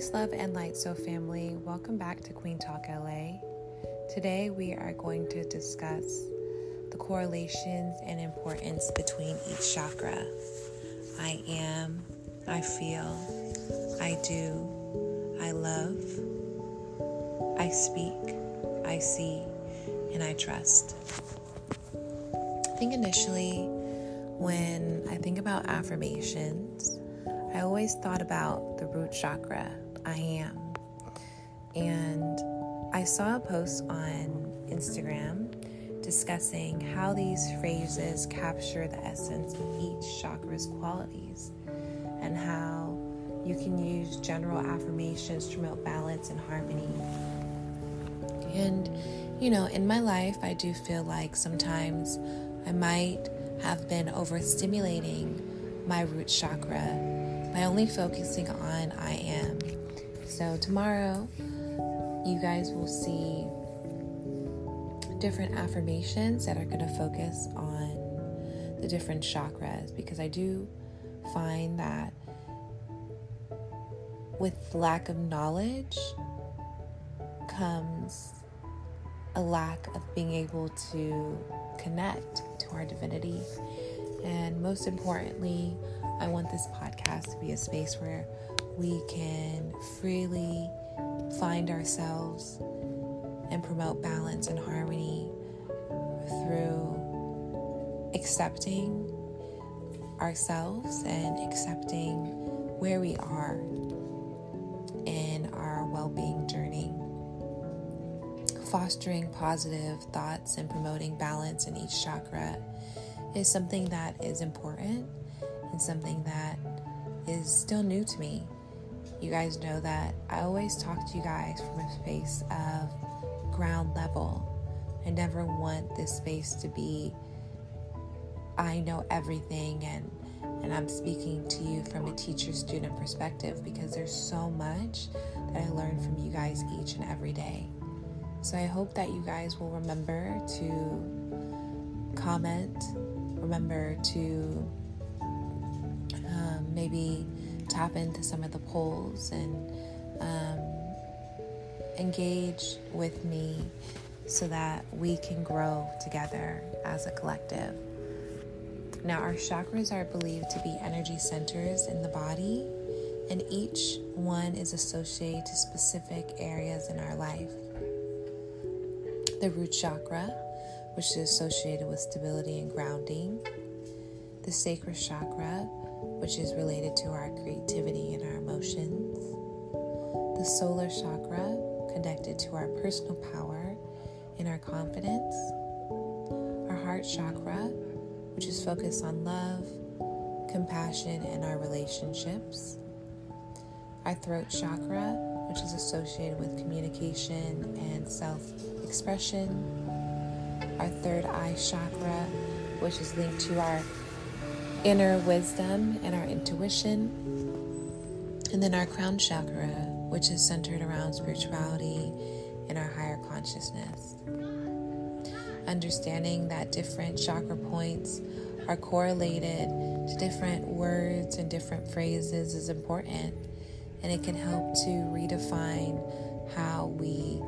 Peace, love, and light, so family. Welcome back to Queen Talk LA. Today we are going to discuss the correlations and importance between each chakra. I am, I feel, I do, I love, I speak, I see, and I trust. I think initially, when I think about affirmations, I always thought about the root chakra, I am. And I saw a post on Instagram discussing how these phrases capture the essence of each chakra's qualities and how you can use general affirmations to promote balance and harmony. And, you know, in my life, I do feel like sometimes I might have been overstimulating my root chakra by only focusing on I am. So, tomorrow, you guys will see different affirmations that are going to focus on the different chakras because I do find that with lack of knowledge comes a lack of being able to connect to our divinity. And most importantly, I want this podcast to be a space where we can freely find ourselves and promote balance and harmony through accepting ourselves and accepting where we are in our well being journey. Fostering positive thoughts and promoting balance in each chakra is something that is important and something that is still new to me. You guys know that I always talk to you guys from a space of ground level. I never want this space to be, I know everything and and I'm speaking to you from a teacher student perspective because there's so much that I learn from you guys each and every day. So I hope that you guys will remember to comment, remember to um, maybe tap into some of the polls and um, engage with me so that we can grow together as a collective. Now, our chakras are believed to be energy centers in the body, and each one is associated to specific areas in our life. The root chakra, which is associated with stability and grounding, the sacral chakra, which is related to our creativity and our emotions, the solar chakra, connected to our personal power and our confidence, our heart chakra, which is focused on love, compassion, and our relationships, our throat chakra, which is associated with communication and self expression, our third eye chakra, which is linked to our inner wisdom and our intuition, and then our crown chakra, which is centered around spirituality and our higher consciousness. Understanding that different chakra points are correlated to different words and different phrases is important, and it can help to redefine how we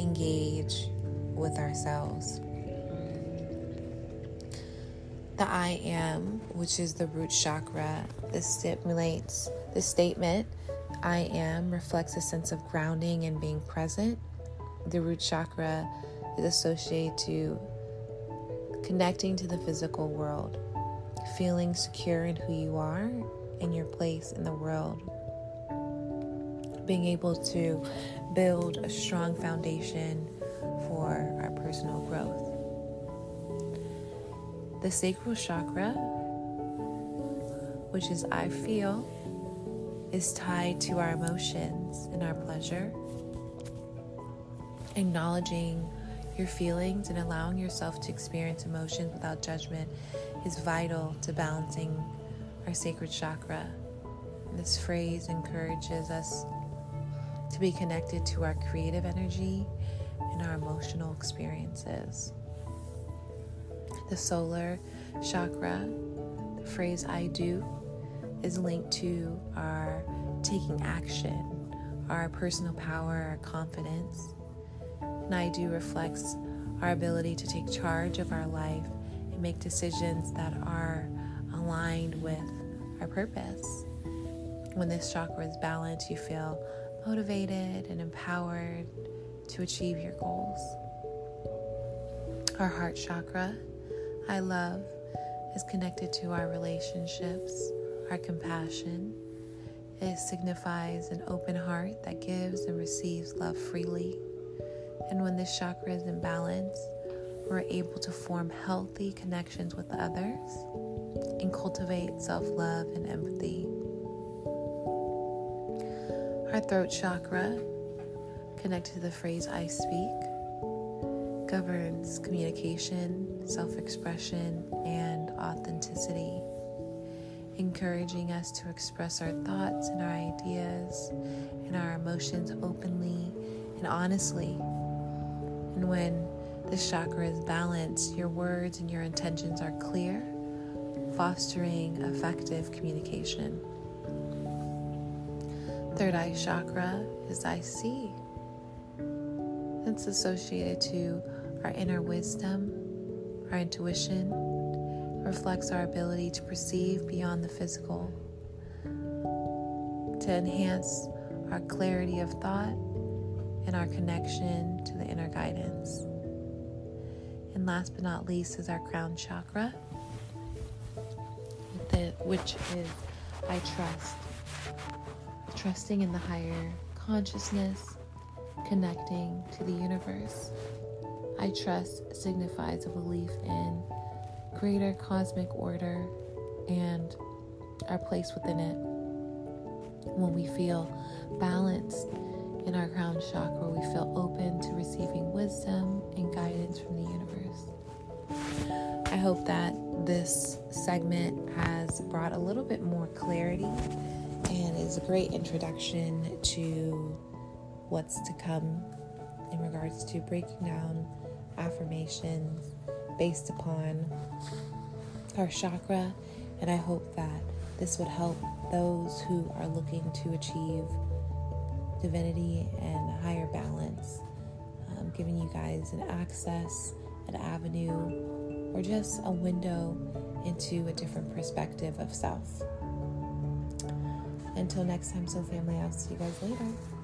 engage with ourselves. The I am, which is the root chakra, this stimulates the statement I am reflects a sense of grounding and being present. The root chakra is associated to connecting to the physical world, feeling secure in who you are and your place in the world, being able to build a strong foundation for our personal growth. The sacral chakra, which is I feel, is tied to our emotions and our pleasure. Acknowledging your feelings and allowing yourself to experience emotions without judgment is vital to balancing our sacral chakra. This phrase encourages us to be connected to our creative energy and our emotional experiences the solar chakra, the phrase I do, is linked to our taking action our personal power, our confidence. And I do reflects our ability to take charge of our life and make decisions that are aligned with our purpose. When this chakra is balanced, you feel motivated and empowered to achieve your goals. Our heart chakra, I love, is connected to our relationships, our compassion. It signifies an open heart that gives and receives love freely. And when this chakra is in balance, we're able to form healthy connections with others and cultivate self love and empathy. Our throat chakra, connected to the phrase I speak, governs communication, self expression, and authenticity, encouraging us to express our thoughts and our ideas and our emotions openly and honestly. And when this chakra is balanced, your words and your intentions are clear, fostering effective communication. Third eye chakra is I see. It's associated to our inner wisdom, our intuition, reflects our ability to perceive beyond the physical, to enhance our clarity of thought and our connection to the inner guidance. And last but not least is our crown chakra, which is I trust trusting in the higher consciousness, connecting to the universe. I trust signifies a belief in greater cosmic order and our place within it. When we feel balanced in our crown chakra, we feel open to receiving wisdom and guidance from the universe. I hope that this segment has brought a little bit more clarity and is a great introduction to what's to come in regards to breaking down affirmations based upon our chakra. And I hope that this would help those who are looking to achieve divinity and higher balance, um, giving you guys an access, an avenue, or just a window into a different perspective of self. Until next time, Soul Family, I'll see you guys later.